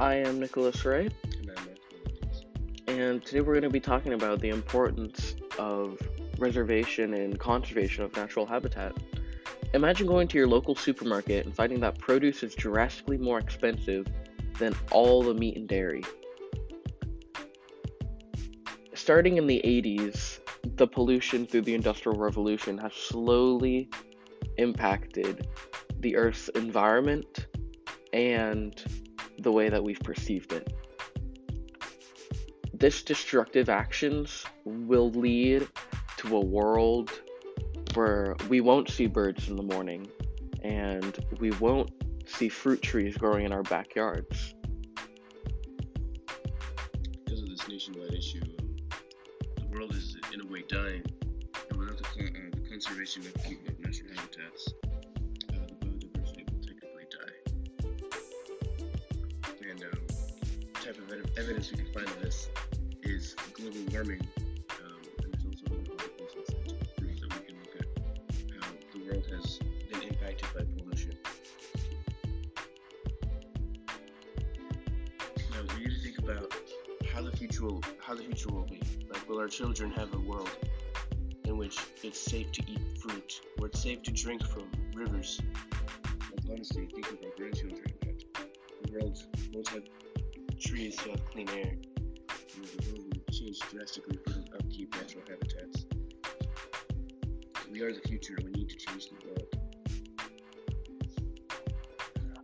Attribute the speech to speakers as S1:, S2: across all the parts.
S1: I am Nicholas Ray,
S2: And I'm
S1: and today we're going to be talking about the importance of reservation and conservation of natural habitat. Imagine going to your local supermarket and finding that produce is drastically more expensive than all the meat and dairy. Starting in the 80s, the pollution through the Industrial Revolution has slowly impacted the Earth's environment and the way that we've perceived it. This destructive actions will lead to a world where we won't see birds in the morning and we won't see fruit trees growing in our backyards.
S2: Because of this nationwide issue, um, the world is in a way dying. And without the, uh, the conservation of natural habitats, type of evidence we can find of this is global warming. Um, and there's also other articles proof that we can look at how the world has been impacted by pollution. Now we need to think about how the future will how the future will be. Like, will our children have a world in which it's safe to eat fruit, where it's safe to drink from rivers? Like, honestly, think about our trees to have clean air. Know, the world will change drastically for the upkeep natural habitats. We are the future. We need to change the world.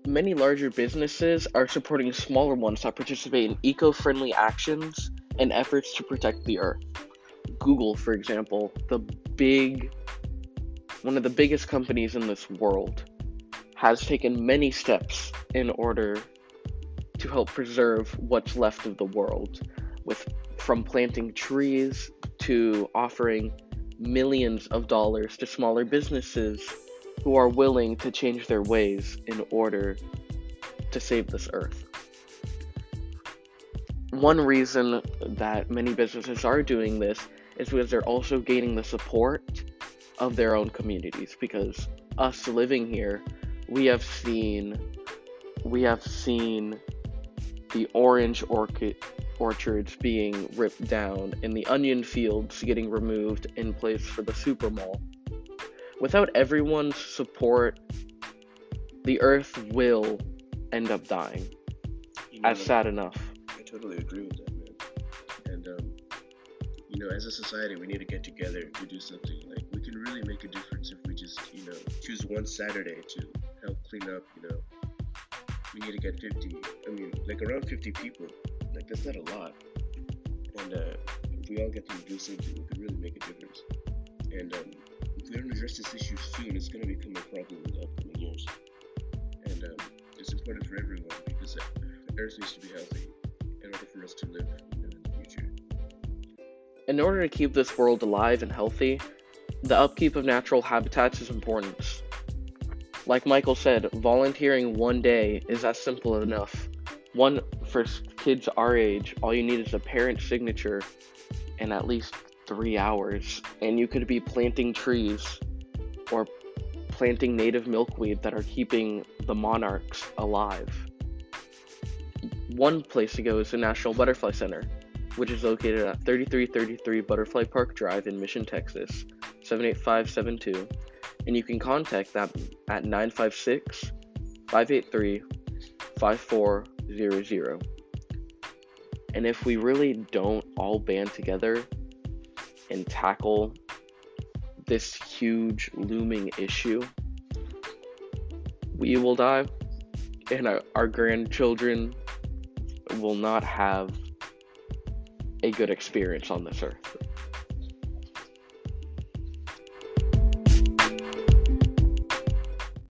S1: Many larger businesses are supporting smaller ones that participate in eco friendly actions and efforts to protect the earth. Google, for example, the big, one of the biggest companies in this world, has taken many steps in order to help preserve what's left of the world, with from planting trees to offering millions of dollars to smaller businesses who are willing to change their ways in order to save this earth. One reason that many businesses are doing this is because they're also gaining the support of their own communities because us living here we have seen we have seen the orange orchid orchards being ripped down and the onion fields getting removed in place for the super mall without everyone's support, the earth will end up dying.
S2: You know,
S1: As sad enough.
S2: I totally agree with that, man. And um, you know, as a society, we need to get together to do something. Like we can really make a difference if we just, you know, choose one Saturday to help clean up. You know, we need to get 50. I mean, like around 50 people. Like that's not a lot. And uh, if we all get to do something, we could really make a difference. And um, if we don't address this issue soon, it's going to become a problem in the upcoming years. And um, it's important for everyone because uh, Earth needs to be healthy in order for us to live in the future.
S1: In order to keep this world alive and healthy, the upkeep of natural habitats is important. Like Michael said, volunteering one day is as simple enough. One for kids our age, all you need is a parent signature and at least three hours, and you could be planting trees or planting native milkweed that are keeping the monarchs alive. One place to go is the National Butterfly Center, which is located at 3333 Butterfly Park Drive in Mission, Texas, 78572, and you can contact them at 956 583 5400. And if we really don't all band together and tackle this huge looming issue, we will die, and our, our grandchildren will not have a good experience on this earth.